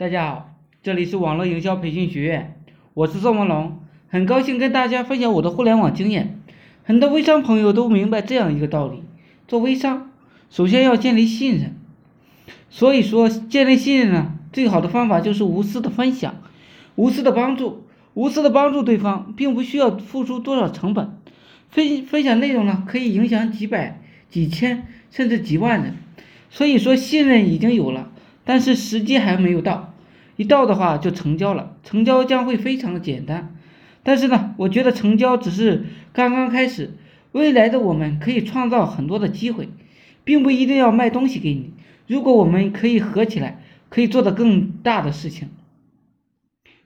大家好，这里是网络营销培训学院，我是宋文龙，很高兴跟大家分享我的互联网经验。很多微商朋友都明白这样一个道理：做微商，首先要建立信任。所以说，建立信任呢，最好的方法就是无私的分享，无私的帮助，无私的帮助对方，并不需要付出多少成本。分分享内容呢，可以影响几百、几千甚至几万人。所以说，信任已经有了，但是时机还没有到。一到的话就成交了，成交将会非常的简单。但是呢，我觉得成交只是刚刚开始，未来的我们可以创造很多的机会，并不一定要卖东西给你。如果我们可以合起来，可以做的更大的事情。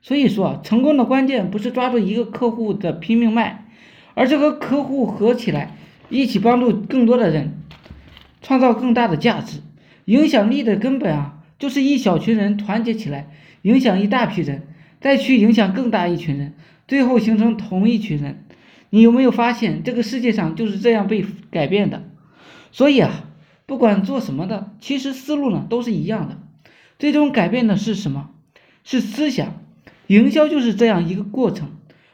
所以说，成功的关键不是抓住一个客户的拼命卖，而是和客户合起来，一起帮助更多的人，创造更大的价值。影响力的根本啊。就是一小群人团结起来，影响一大批人，再去影响更大一群人，最后形成同一群人。你有没有发现，这个世界上就是这样被改变的？所以啊，不管做什么的，其实思路呢都是一样的。最终改变的是什么？是思想。营销就是这样一个过程。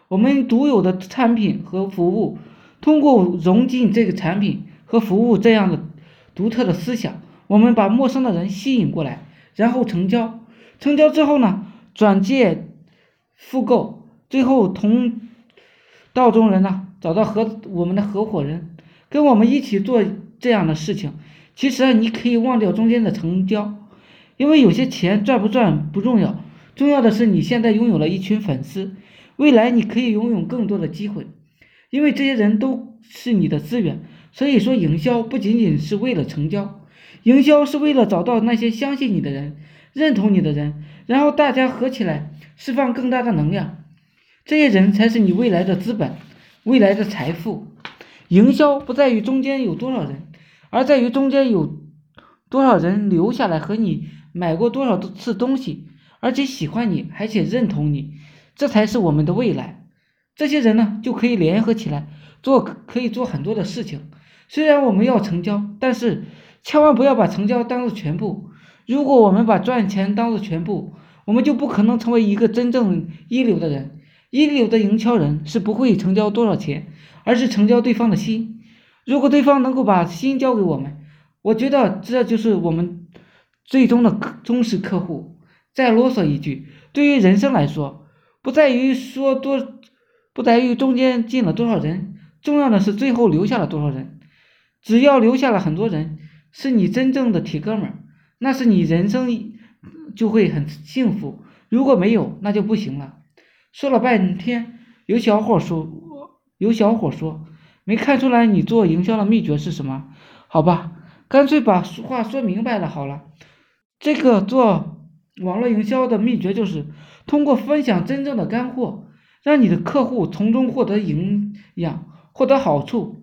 我们独有的产品和服务，通过融进这个产品和服务这样的独特的思想，我们把陌生的人吸引过来。然后成交，成交之后呢，转介复购，最后同道中人呢找到合我们的合伙人，跟我们一起做这样的事情。其实你可以忘掉中间的成交，因为有些钱赚不赚不重要，重要的是你现在拥有了一群粉丝，未来你可以拥有更多的机会，因为这些人都是你的资源。所以说，营销不仅仅是为了成交。营销是为了找到那些相信你的人、认同你的人，然后大家合起来释放更大的能量，这些人才是你未来的资本、未来的财富。营销不在于中间有多少人，而在于中间有多少人留下来和你买过多少次东西，而且喜欢你，而且认同你，这才是我们的未来。这些人呢，就可以联合起来做，可以做很多的事情。虽然我们要成交，但是。千万不要把成交当做全部。如果我们把赚钱当做全部，我们就不可能成为一个真正一流的人。一流的营销人是不会成交多少钱，而是成交对方的心。如果对方能够把心交给我们，我觉得这就是我们最终的忠实客户。再啰嗦一句，对于人生来说，不在于说多，不在于中间进了多少人，重要的是最后留下了多少人。只要留下了很多人。是你真正的铁哥们儿，那是你人生就会很幸福。如果没有，那就不行了。说了半天，有小伙说，有小伙说，没看出来你做营销的秘诀是什么？好吧，干脆把话说明白了好了。这个做网络营销的秘诀就是通过分享真正的干货，让你的客户从中获得营养，获得好处，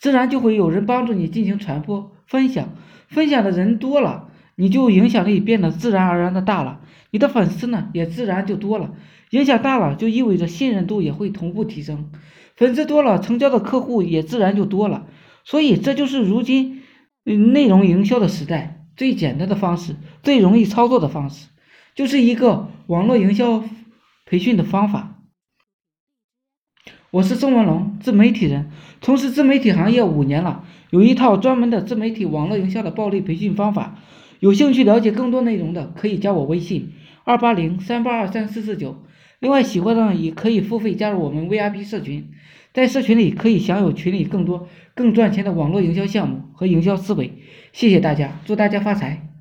自然就会有人帮助你进行传播。分享，分享的人多了，你就影响力变得自然而然的大了，你的粉丝呢也自然就多了，影响大了就意味着信任度也会同步提升，粉丝多了，成交的客户也自然就多了，所以这就是如今内容营销的时代，最简单的方式，最容易操作的方式，就是一个网络营销培训的方法。我是宋文龙，自媒体人，从事自媒体行业五年了，有一套专门的自媒体网络营销的暴力培训方法。有兴趣了解更多内容的，可以加我微信二八零三八二三四四九。另外，喜欢的也可以付费加入我们 VIP 社群，在社群里可以享有群里更多更赚钱的网络营销项目和营销思维。谢谢大家，祝大家发财！